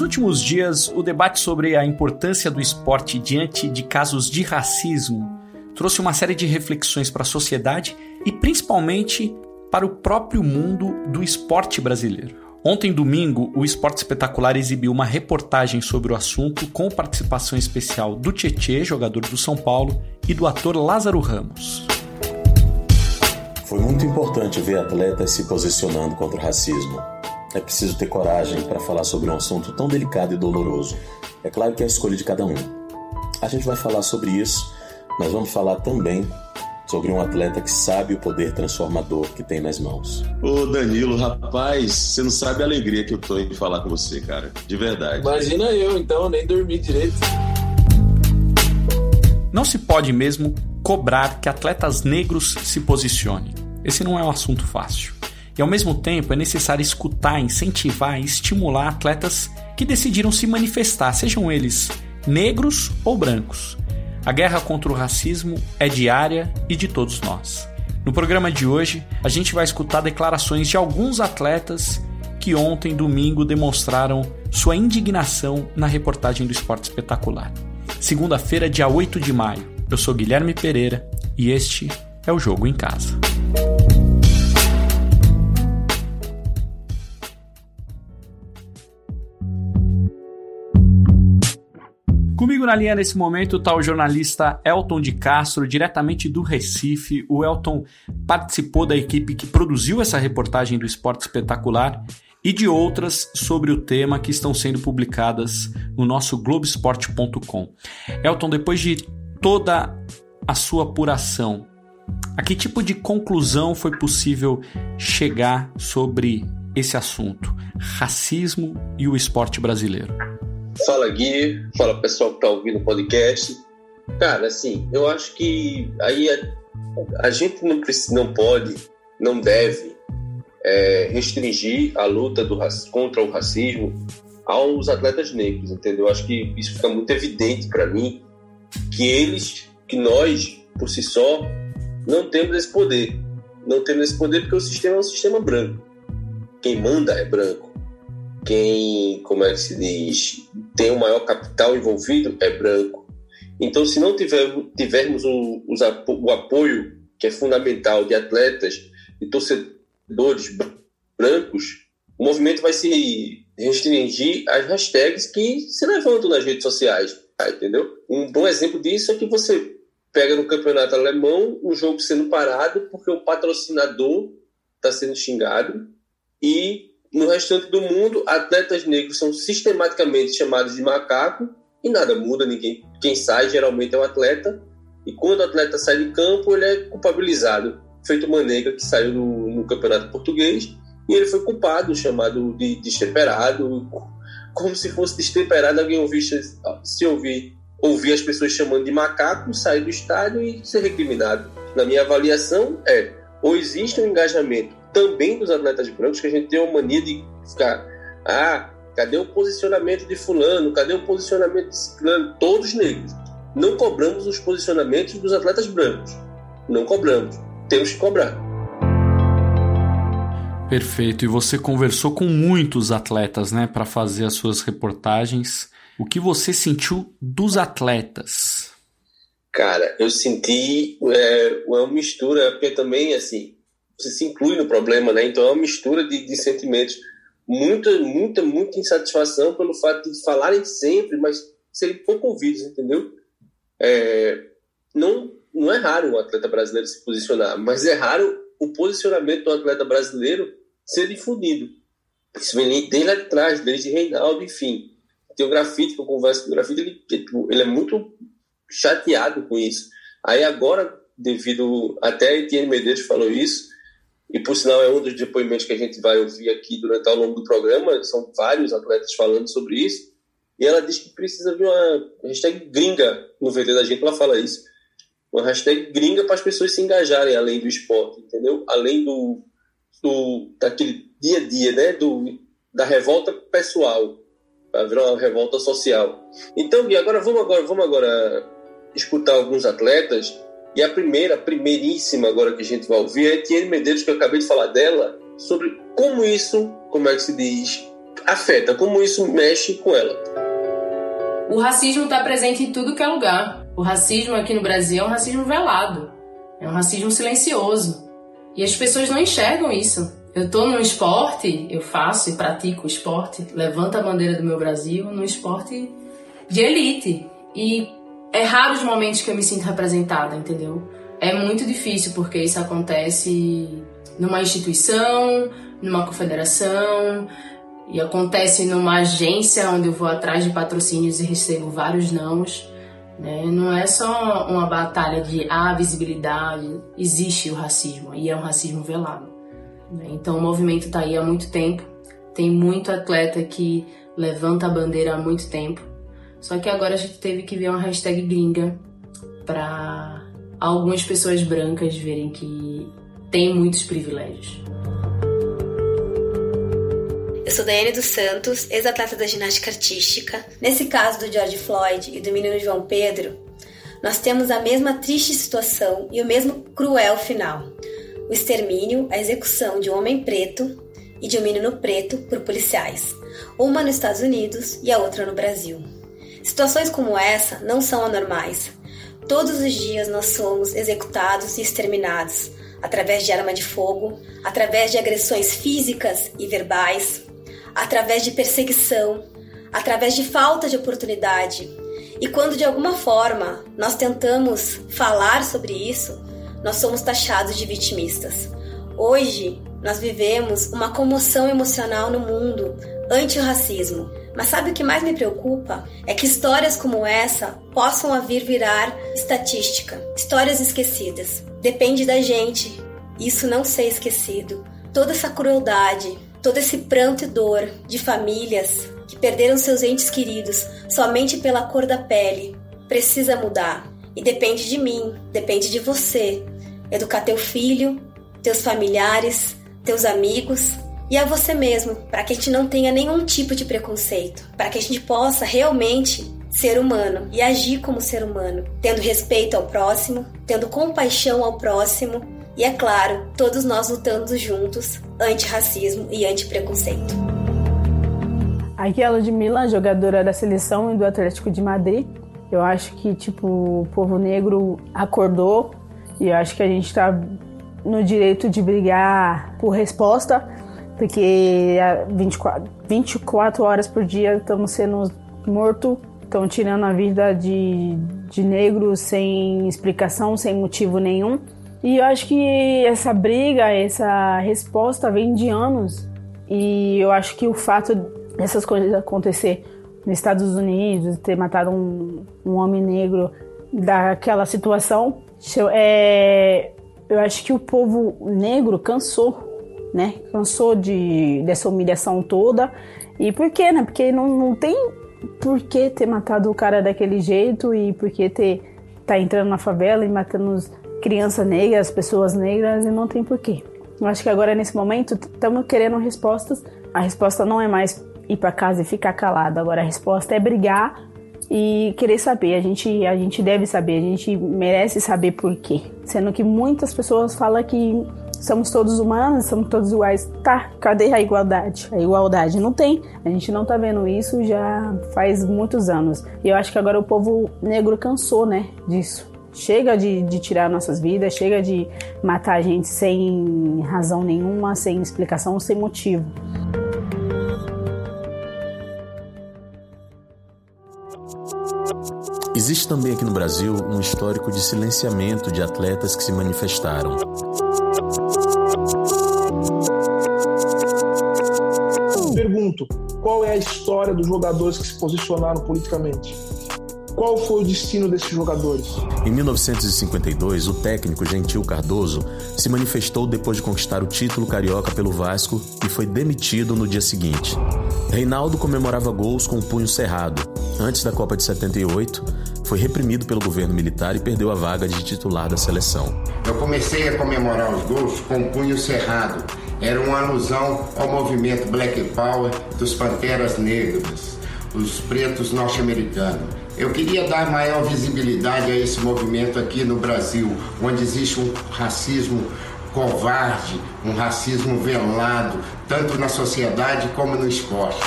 Nos últimos dias, o debate sobre a importância do esporte diante de casos de racismo trouxe uma série de reflexões para a sociedade e principalmente para o próprio mundo do esporte brasileiro. Ontem, domingo, o Esporte Espetacular exibiu uma reportagem sobre o assunto com participação especial do Tietê, jogador do São Paulo, e do ator Lázaro Ramos. Foi muito importante ver atletas se posicionando contra o racismo. É preciso ter coragem para falar sobre um assunto tão delicado e doloroso. É claro que é a escolha de cada um. A gente vai falar sobre isso, mas vamos falar também sobre um atleta que sabe o poder transformador que tem nas mãos. Ô Danilo, rapaz, você não sabe a alegria que eu tô em falar com você, cara. De verdade. Imagina eu, então, nem dormi direito. Não se pode mesmo cobrar que atletas negros se posicionem. Esse não é um assunto fácil. E ao mesmo tempo é necessário escutar, incentivar e estimular atletas que decidiram se manifestar, sejam eles negros ou brancos. A guerra contra o racismo é diária e de todos nós. No programa de hoje, a gente vai escutar declarações de alguns atletas que ontem, domingo, demonstraram sua indignação na reportagem do Esporte Espetacular. Segunda-feira, dia 8 de maio. Eu sou Guilherme Pereira e este é o Jogo em Casa. Comigo na linha nesse momento está o jornalista Elton de Castro, diretamente do Recife. O Elton participou da equipe que produziu essa reportagem do Esporte Espetacular e de outras sobre o tema que estão sendo publicadas no nosso Globesport.com. Elton, depois de toda a sua apuração, a que tipo de conclusão foi possível chegar sobre esse assunto, racismo e o esporte brasileiro? Fala Gui, fala pessoal que tá ouvindo o podcast. Cara, assim, eu acho que aí a, a gente não, precisa, não pode, não deve é, restringir a luta do, contra o racismo aos atletas negros, entendeu? Eu acho que isso fica muito evidente para mim que eles, que nós, por si só, não temos esse poder. Não temos esse poder porque o sistema é um sistema branco. Quem manda é branco quem, como é que se diz, tem o maior capital envolvido é branco. Então, se não tiver, tivermos o, o apoio, que é fundamental, de atletas e torcedores brancos, o movimento vai se restringir às hashtags que se levantam nas redes sociais, tá, entendeu? Um bom exemplo disso é que você pega no campeonato alemão um jogo sendo parado porque o patrocinador está sendo xingado e no restante do mundo, atletas negros são sistematicamente chamados de macaco e nada muda, ninguém. Quem sai geralmente é o atleta e quando o atleta sai de campo, ele é culpabilizado. Feito Manega, que saiu no, no campeonato português e ele foi culpado, chamado de destemperado, como se fosse destemperado. Alguém ouvir, se ouvir, ouvir as pessoas chamando de macaco, sair do estádio e ser recriminado. Na minha avaliação, é ou existe um engajamento também dos atletas brancos, que a gente tem uma mania de ficar, ah, cadê o posicionamento de fulano, cadê o posicionamento de ciclano, todos negros. Não cobramos os posicionamentos dos atletas brancos. Não cobramos. Temos que cobrar. Perfeito. E você conversou com muitos atletas, né, para fazer as suas reportagens. O que você sentiu dos atletas? Cara, eu senti é, uma mistura, porque também, assim, você se inclui no problema, né? Então é uma mistura de, de sentimentos. Muita, muita, muita insatisfação pelo fato de falarem sempre, mas serem pouco ouvidos, entendeu? É, não, não é raro o atleta brasileiro se posicionar, mas é raro o posicionamento do atleta brasileiro ser difundido. Isso vem desde lá de trás, desde Reinaldo, enfim. Tem o grafite, que eu converso com o grafite, ele, tipo, ele é muito chateado com isso. Aí agora, devido até a Etienne Medeiros falou isso, e por sinal é um dos depoimentos que a gente vai ouvir aqui durante ao longo do programa, são vários atletas falando sobre isso, e ela diz que precisa de uma hashtag gringa no VT da gente, ela fala isso, uma hashtag gringa para as pessoas se engajarem além do esporte, entendeu? Além do, do daquele dia a dia, né? Do, da revolta pessoal, para virar uma revolta social. Então, Gui, agora vamos agora, vamos agora escutar alguns atletas e a primeira, primeiríssima agora que a gente vai ouvir é Etienne Medeiros, que eu acabei de falar dela, sobre como isso, como é que se diz, afeta, como isso mexe com ela. O racismo está presente em tudo que é lugar. O racismo aqui no Brasil é um racismo velado, é um racismo silencioso. E as pessoas não enxergam isso. Eu tô no esporte, eu faço e pratico esporte, levanto a bandeira do meu Brasil no esporte de elite. E é raro os momentos que eu me sinto representada, entendeu? É muito difícil porque isso acontece numa instituição, numa confederação, e acontece numa agência onde eu vou atrás de patrocínios e recebo vários nãos. Né? Não é só uma batalha de ah, visibilidade, existe o racismo e é um racismo velado. Né? Então o movimento está aí há muito tempo, tem muito atleta que levanta a bandeira há muito tempo. Só que agora a gente teve que ver uma hashtag gringa para algumas pessoas brancas verem que tem muitos privilégios. Eu sou Daiane dos Santos, ex-atleta da ginástica artística. Nesse caso do George Floyd e do menino João Pedro, nós temos a mesma triste situação e o mesmo cruel final: o extermínio, a execução de um homem preto e de um menino preto por policiais, uma nos Estados Unidos e a outra no Brasil. Situações como essa não são anormais. Todos os dias nós somos executados e exterminados através de arma de fogo, através de agressões físicas e verbais, através de perseguição, através de falta de oportunidade. E quando de alguma forma nós tentamos falar sobre isso, nós somos taxados de vitimistas. Hoje nós vivemos uma comoção emocional no mundo anti-racismo. Mas sabe o que mais me preocupa? É que histórias como essa possam vir virar estatística, histórias esquecidas. Depende da gente isso não ser esquecido. Toda essa crueldade, todo esse pranto e dor de famílias que perderam seus entes queridos somente pela cor da pele precisa mudar. E depende de mim, depende de você. Educar teu filho, teus familiares, teus amigos e a você mesmo, para que a gente não tenha nenhum tipo de preconceito, para que a gente possa realmente ser humano e agir como ser humano, tendo respeito ao próximo, tendo compaixão ao próximo e, é claro, todos nós lutando juntos anti-racismo e anti-preconceito. Aqui é a Ludmilla, jogadora da seleção e do Atlético de Madrid. Eu acho que, tipo, o povo negro acordou e eu acho que a gente está no direito de brigar por resposta, porque 24, 24 horas por dia estamos sendo mortos, estão tirando a vida de, de negros sem explicação, sem motivo nenhum. E eu acho que essa briga, essa resposta vem de anos. E eu acho que o fato dessas coisas acontecer nos Estados Unidos, ter matado um, um homem negro daquela situação, é, eu acho que o povo negro cansou, né? Cansou de, dessa humilhação toda. E por quê, né? Porque não, não tem por que ter matado o cara daquele jeito e por que ter tá entrando na favela e matando os criança negra, as pessoas negras, e não tem porquê. Eu acho que agora, nesse momento, estamos querendo respostas. A resposta não é mais ir para casa e ficar calado. Agora, a resposta é brigar e querer saber. A gente, a gente deve saber, a gente merece saber por quê. Sendo que muitas pessoas falam que somos todos humanos, somos todos iguais. Tá, cadê a igualdade? A igualdade não tem. A gente não tá vendo isso já faz muitos anos. E eu acho que agora o povo negro cansou, né, disso. Chega de, de tirar nossas vidas, chega de matar a gente sem razão nenhuma, sem explicação, sem motivo. Existe também aqui no Brasil um histórico de silenciamento de atletas que se manifestaram. Qual é a história dos jogadores que se posicionaram politicamente? Qual foi o destino desses jogadores? Em 1952, o técnico Gentil Cardoso se manifestou depois de conquistar o título carioca pelo Vasco e foi demitido no dia seguinte. Reinaldo comemorava gols com o punho cerrado. Antes da Copa de 78, foi reprimido pelo governo militar e perdeu a vaga de titular da seleção. Eu comecei a comemorar os gols com o punho cerrado. Era uma alusão ao movimento Black Power dos Panteras Negras, os pretos norte-americanos. Eu queria dar maior visibilidade a esse movimento aqui no Brasil, onde existe um racismo covarde, um racismo velado, tanto na sociedade como no esporte.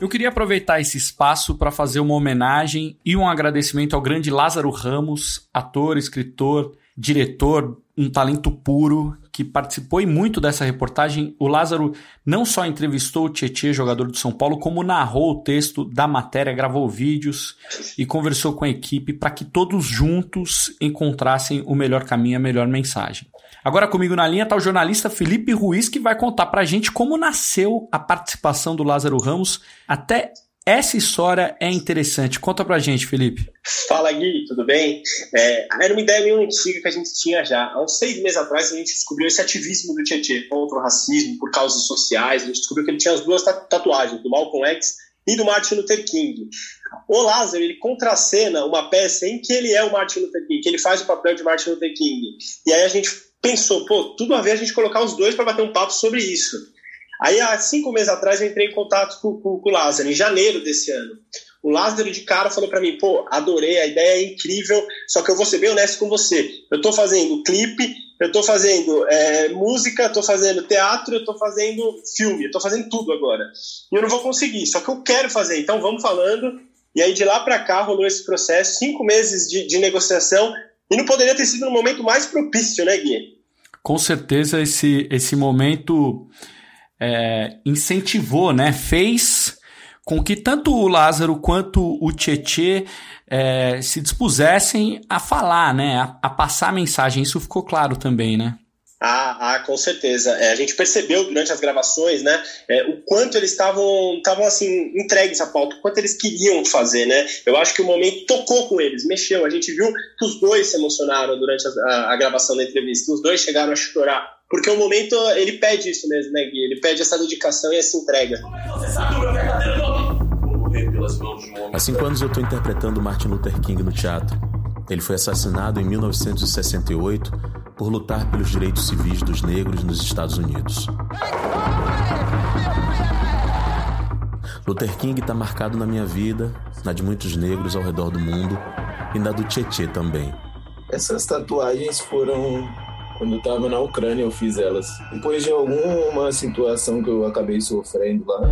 Eu queria aproveitar esse espaço para fazer uma homenagem e um agradecimento ao grande Lázaro Ramos, ator, escritor, diretor, um talento puro que participou e muito dessa reportagem. O Lázaro não só entrevistou o Tietê, jogador do São Paulo, como narrou o texto da matéria, gravou vídeos e conversou com a equipe para que todos juntos encontrassem o melhor caminho, a melhor mensagem. Agora comigo na linha está o jornalista Felipe Ruiz, que vai contar para a gente como nasceu a participação do Lázaro Ramos. Até essa história é interessante. Conta pra gente, Felipe. Fala, Gui, tudo bem? É, era uma ideia meio antiga que a gente tinha já. Há uns seis meses atrás, a gente descobriu esse ativismo do Tietchan contra o racismo, por causas sociais. A gente descobriu que ele tinha as duas tatuagens, do Malcolm X e do Martin Luther King. O Lázaro, ele contracena uma peça em que ele é o Martin Luther King, que ele faz o papel de Martin Luther King. E aí a gente pensou, pô, tudo a ver a gente colocar os dois para bater um papo sobre isso. Aí, há cinco meses atrás, eu entrei em contato com, com, com o Lázaro, em janeiro desse ano. O Lázaro de cara falou para mim, pô, adorei, a ideia é incrível, só que eu vou ser bem honesto com você. Eu tô fazendo clipe, eu tô fazendo é, música, eu tô fazendo teatro, eu tô fazendo filme, eu tô fazendo tudo agora. E eu não vou conseguir, só que eu quero fazer, então vamos falando. E aí de lá para cá rolou esse processo, cinco meses de, de negociação, e não poderia ter sido no momento mais propício, né, Gui? Com certeza esse, esse momento é, incentivou, né? Fez com que tanto o Lázaro quanto o Tietê é, se dispusessem a falar, né? A, a, passar mensagem. Isso ficou claro também, né? Ah, ah com certeza. É, a gente percebeu durante as gravações, né, é, o quanto eles estavam, estavam assim entregues à pauta, o quanto eles queriam fazer, né? Eu acho que o momento tocou com eles, mexeu. A gente viu que os dois se emocionaram durante a, a, a gravação da entrevista, os dois chegaram a chorar, porque o momento ele pede isso mesmo, né, Gui? Ele pede essa dedicação e essa entrega. Há cinco anos eu estou interpretando Martin Luther King no teatro. Ele foi assassinado em 1968 por lutar pelos direitos civis dos negros nos Estados Unidos. Luther King está marcado na minha vida, na de muitos negros ao redor do mundo e na do Tietê também. Essas tatuagens foram quando eu estava na Ucrânia eu fiz elas. Depois de alguma situação que eu acabei sofrendo lá.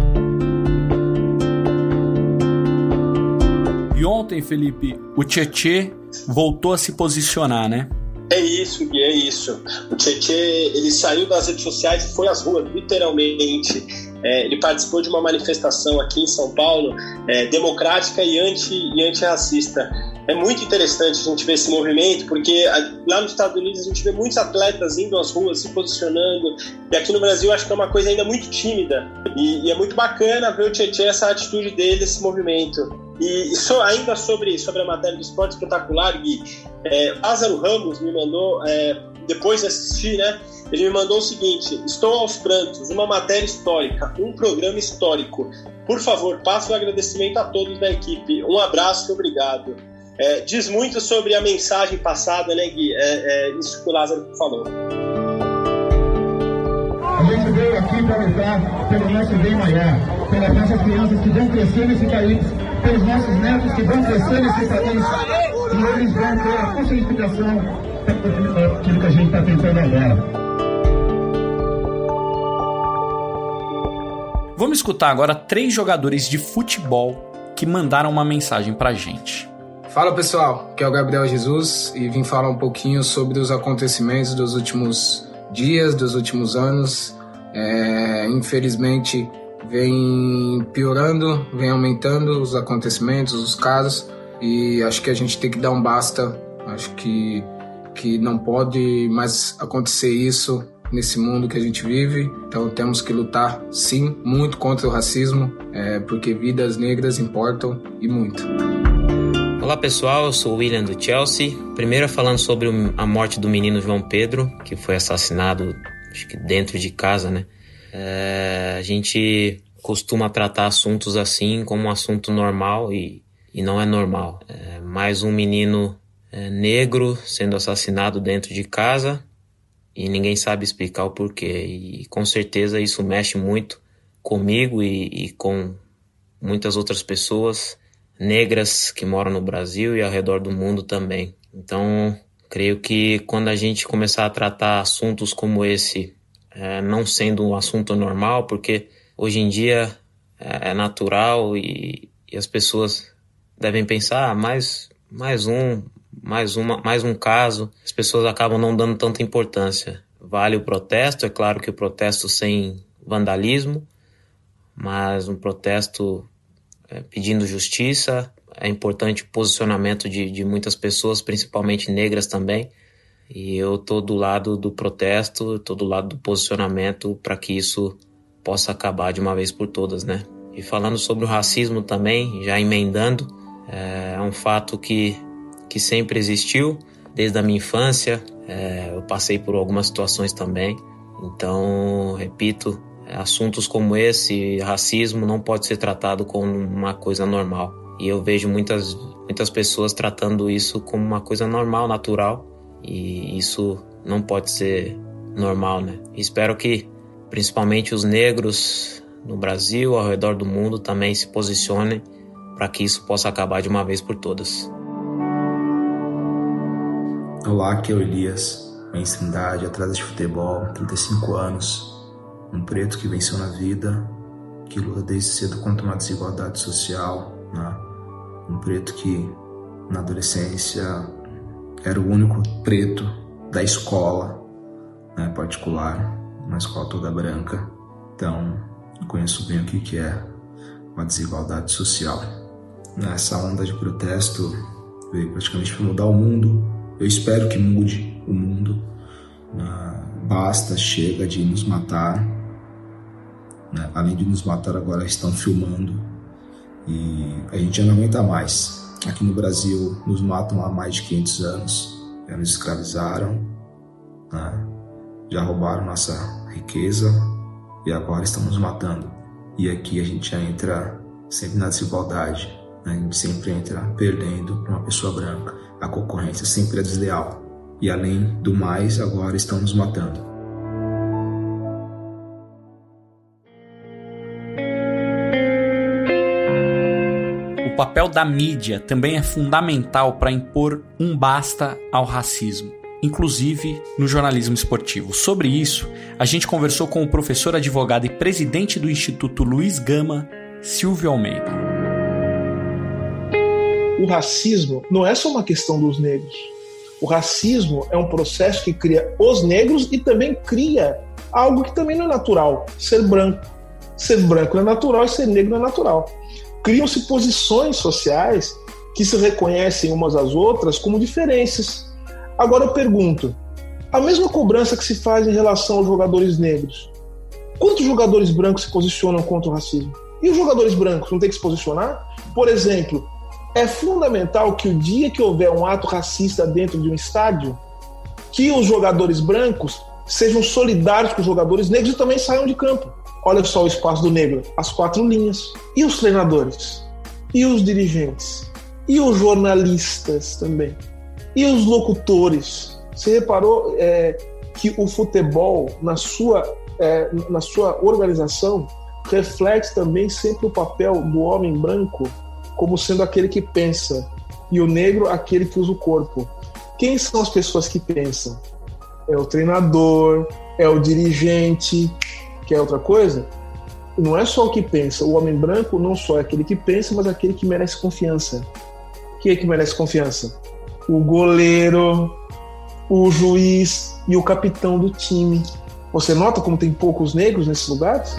E ontem, Felipe, o Tietê voltou a se posicionar, né? É isso, Gui, é isso. O Tietê, ele saiu das redes sociais e foi às ruas, literalmente. É, ele participou de uma manifestação aqui em São Paulo, é, democrática e, anti, e antirracista. É muito interessante a gente ver esse movimento, porque lá nos Estados Unidos a gente vê muitos atletas indo às ruas, se posicionando, e aqui no Brasil acho que é uma coisa ainda muito tímida. E, e é muito bacana ver o Tietê, essa atitude dele, esse movimento. E, so, ainda sobre, sobre a matéria do esporte espetacular, Gui, é, Lázaro Ramos me mandou, é, depois de assistir, né? Ele me mandou o seguinte: Estou aos prantos, uma matéria histórica, um programa histórico. Por favor, passe o agradecimento a todos da equipe. Um abraço e obrigado. É, diz muito sobre a mensagem passada, né, Gui? É, é isso que o Lázaro falou. A gente veio aqui para lutar pelo nosso bem maior, pelas nossas crianças que vão crescer nesse país pelos nossos netos que vão crescer nesse país e eles vão ter a conscientização daquilo que a gente está tentando agora. Vamos escutar agora três jogadores de futebol que mandaram uma mensagem pra gente. Fala pessoal, aqui é o Gabriel Jesus e vim falar um pouquinho sobre os acontecimentos dos últimos dias, dos últimos anos. É, infelizmente, vem piorando, vem aumentando os acontecimentos, os casos, e acho que a gente tem que dar um basta. Acho que, que não pode mais acontecer isso nesse mundo que a gente vive. Então temos que lutar, sim, muito contra o racismo, é, porque vidas negras importam e muito. Olá pessoal, eu sou o William do Chelsea. Primeiro falando sobre a morte do menino João Pedro, que foi assassinado acho que dentro de casa, né? É, a gente costuma tratar assuntos assim como um assunto normal e, e não é normal. É mais um menino é, negro sendo assassinado dentro de casa e ninguém sabe explicar o porquê. E com certeza isso mexe muito comigo e, e com muitas outras pessoas negras que moram no Brasil e ao redor do mundo também. Então, creio que quando a gente começar a tratar assuntos como esse é, não sendo um assunto normal, porque hoje em dia é, é natural e, e, as pessoas devem pensar, ah, mais, mais um, mais, uma, mais um caso. As pessoas acabam não dando tanta importância. Vale o protesto, é claro que o protesto sem vandalismo, mas um protesto é, pedindo justiça. É importante o posicionamento de, de muitas pessoas, principalmente negras também. E eu tô do lado do protesto, tô do lado do posicionamento para que isso possa acabar de uma vez por todas, né? E falando sobre o racismo também, já emendando, é, é um fato que, que sempre existiu desde a minha infância. É, eu passei por algumas situações também. Então, repito, assuntos como esse, racismo, não pode ser tratado como uma coisa normal. E eu vejo muitas, muitas pessoas tratando isso como uma coisa normal, natural, e isso não pode ser normal, né? Espero que principalmente os negros no Brasil, ao redor do mundo, também se posicionem para que isso possa acabar de uma vez por todas. Olá, aqui é o Elias, mainstream atrás de futebol, 35 anos, um preto que venceu na vida, que luta desde cedo contra uma desigualdade social, né? um preto que na adolescência era o único preto da escola né, particular, uma escola toda branca. Então, conheço bem o que é uma desigualdade social. Nessa onda de protesto, veio praticamente para mudar o mundo. Eu espero que mude o mundo. Né? Basta, chega de nos matar né? Além de nos matar, agora estão filmando e a gente já não aguenta mais. Aqui no Brasil, nos matam há mais de 500 anos, já nos escravizaram, né? já roubaram nossa riqueza e agora estão nos matando. E aqui a gente já entra sempre na desigualdade, né? a gente sempre entra perdendo para uma pessoa branca. A concorrência sempre é desleal. E além do mais, agora estão nos matando. Papel da mídia também é fundamental para impor um basta ao racismo, inclusive no jornalismo esportivo. Sobre isso, a gente conversou com o professor advogado e presidente do Instituto Luiz Gama, Silvio Almeida. O racismo não é só uma questão dos negros. O racismo é um processo que cria os negros e também cria algo que também não é natural, ser branco. Ser branco é natural e ser negro é natural criam-se posições sociais que se reconhecem umas às outras como diferenças. Agora eu pergunto: a mesma cobrança que se faz em relação aos jogadores negros, quantos jogadores brancos se posicionam contra o racismo? E os jogadores brancos não têm que se posicionar? Por exemplo, é fundamental que o dia que houver um ato racista dentro de um estádio, que os jogadores brancos sejam solidários com os jogadores negros e também saiam de campo. Olha só o espaço do negro, as quatro linhas. E os treinadores? E os dirigentes? E os jornalistas também? E os locutores? Você reparou é, que o futebol, na sua, é, na sua organização, reflete também sempre o papel do homem branco como sendo aquele que pensa e o negro aquele que usa o corpo. Quem são as pessoas que pensam? É o treinador, é o dirigente, que é outra coisa, não é só o que pensa. O homem branco não só é aquele que pensa, mas aquele que merece confiança. Quem é que merece confiança? O goleiro, o juiz e o capitão do time. Você nota como tem poucos negros nesses lugares?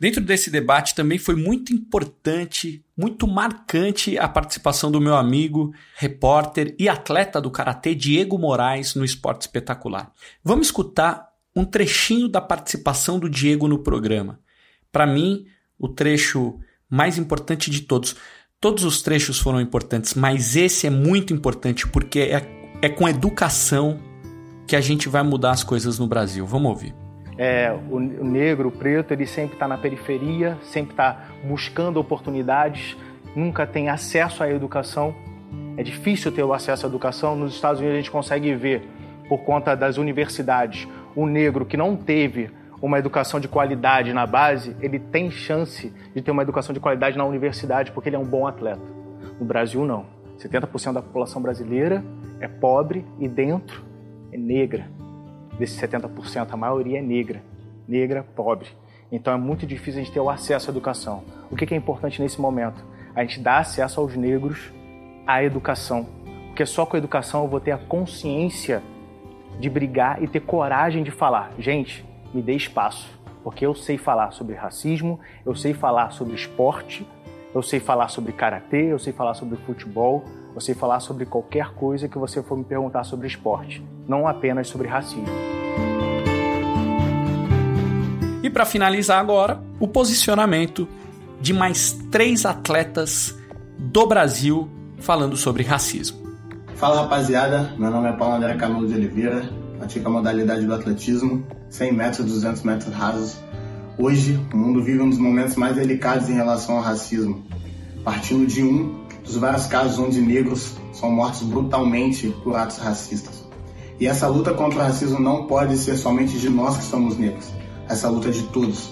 Dentro desse debate também foi muito importante, muito marcante a participação do meu amigo, repórter e atleta do karatê Diego Moraes no Esporte Espetacular. Vamos escutar um trechinho da participação do Diego no programa. Para mim, o trecho mais importante de todos. Todos os trechos foram importantes, mas esse é muito importante porque é, é com educação que a gente vai mudar as coisas no Brasil. Vamos ouvir é, o, o, negro, o preto, ele sempre está na periferia, sempre está buscando oportunidades, nunca tem acesso à educação. É difícil ter o acesso à educação. Nos Estados Unidos a gente consegue ver, por conta das universidades, o negro que não teve uma educação de qualidade na base, ele tem chance de ter uma educação de qualidade na universidade porque ele é um bom atleta. No Brasil, não. 70% da população brasileira é pobre e dentro é negra. Desses 70%, a maioria é negra, negra, pobre. Então é muito difícil a gente ter o acesso à educação. O que é importante nesse momento? A gente dá acesso aos negros à educação. Porque só com a educação eu vou ter a consciência de brigar e ter coragem de falar. Gente, me dê espaço. Porque eu sei falar sobre racismo, eu sei falar sobre esporte, eu sei falar sobre karatê, eu sei falar sobre futebol, eu sei falar sobre qualquer coisa que você for me perguntar sobre esporte, não apenas sobre racismo. E para finalizar agora, o posicionamento de mais três atletas do Brasil falando sobre racismo. Fala rapaziada, meu nome é Paulo André Camilo de Oliveira, pratico a modalidade do atletismo, 100 metros, 200 metros rasos. Hoje, o mundo vive um dos momentos mais delicados em relação ao racismo, partindo de um dos vários casos onde negros são mortos brutalmente por atos racistas. E essa luta contra o racismo não pode ser somente de nós que somos negros, essa luta é de todos.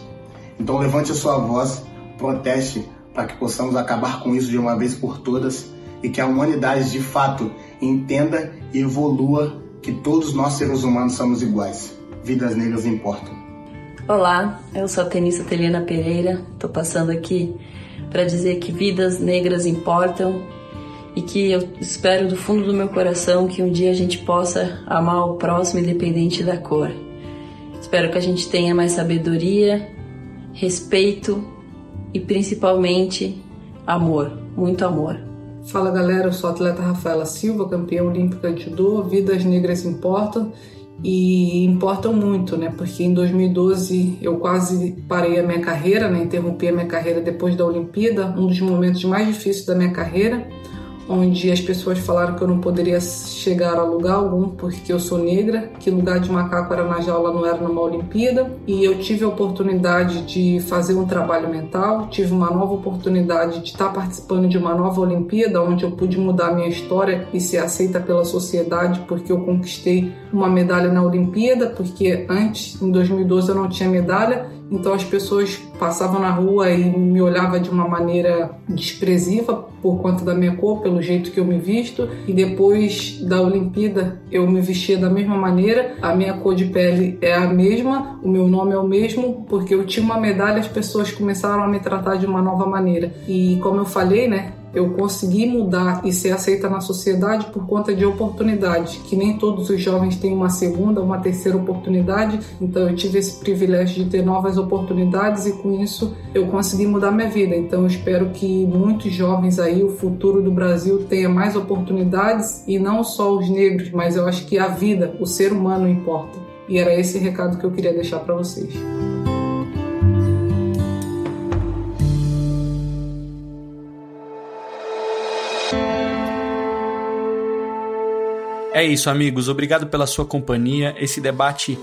Então levante a sua voz, proteste para que possamos acabar com isso de uma vez por todas e que a humanidade de fato entenda e evolua que todos nós seres humanos somos iguais. Vidas negras importam. Olá, eu sou a tenista Telina Pereira, estou passando aqui para dizer que vidas negras importam e que eu espero do fundo do meu coração que um dia a gente possa amar o próximo independente da cor. Espero que a gente tenha mais sabedoria, respeito e principalmente amor, muito amor. Fala galera, eu sou a atleta Rafaela Silva, campeã olímpica de judô. Vidas negras importam e importam muito, né? Porque em 2012 eu quase parei a minha carreira, né? Interrompi a minha carreira depois da Olimpíada, um dos momentos mais difíceis da minha carreira onde as pessoas falaram que eu não poderia chegar a lugar algum porque eu sou negra, que lugar de macaco era na jaula, não era numa Olimpíada. E eu tive a oportunidade de fazer um trabalho mental, tive uma nova oportunidade de estar participando de uma nova Olimpíada, onde eu pude mudar minha história e ser aceita pela sociedade porque eu conquistei uma medalha na Olimpíada, porque antes, em 2012, eu não tinha medalha então as pessoas passavam na rua e me olhavam de uma maneira desprezível por conta da minha cor, pelo jeito que eu me visto. E depois da Olimpíada eu me vestia da mesma maneira, a minha cor de pele é a mesma, o meu nome é o mesmo, porque eu tinha uma medalha, as pessoas começaram a me tratar de uma nova maneira. E como eu falei, né, eu consegui mudar e ser aceita na sociedade por conta de oportunidade, que nem todos os jovens têm uma segunda, uma terceira oportunidade. Então eu tive esse privilégio de ter novas oportunidades e com isso eu consegui mudar minha vida. Então eu espero que muitos jovens aí, o futuro do Brasil tenha mais oportunidades e não só os negros, mas eu acho que a vida, o ser humano importa. E era esse recado que eu queria deixar para vocês. É isso, amigos. Obrigado pela sua companhia. Esse debate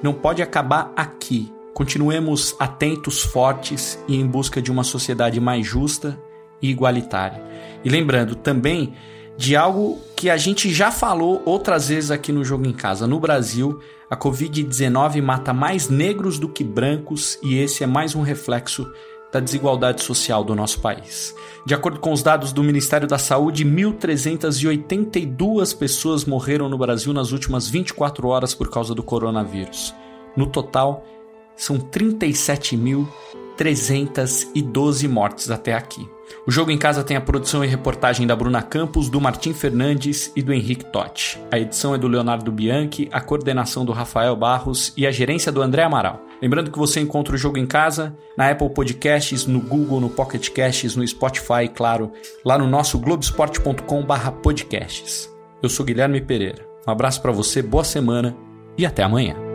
não pode acabar aqui. Continuemos atentos, fortes e em busca de uma sociedade mais justa e igualitária. E lembrando também de algo que a gente já falou outras vezes aqui no Jogo em Casa. No Brasil, a Covid-19 mata mais negros do que brancos e esse é mais um reflexo da desigualdade social do nosso país. De acordo com os dados do Ministério da Saúde, 1.382 pessoas morreram no Brasil nas últimas 24 horas por causa do coronavírus. No total, são 37.312 mortes até aqui. O Jogo em Casa tem a produção e reportagem da Bruna Campos, do Martim Fernandes e do Henrique Totti. A edição é do Leonardo Bianchi, a coordenação do Rafael Barros e a gerência do André Amaral. Lembrando que você encontra o Jogo em Casa na Apple Podcasts, no Google, no Pocket Casts, no Spotify claro, lá no nosso globesport.com/podcasts. Eu sou Guilherme Pereira. Um abraço para você, boa semana e até amanhã.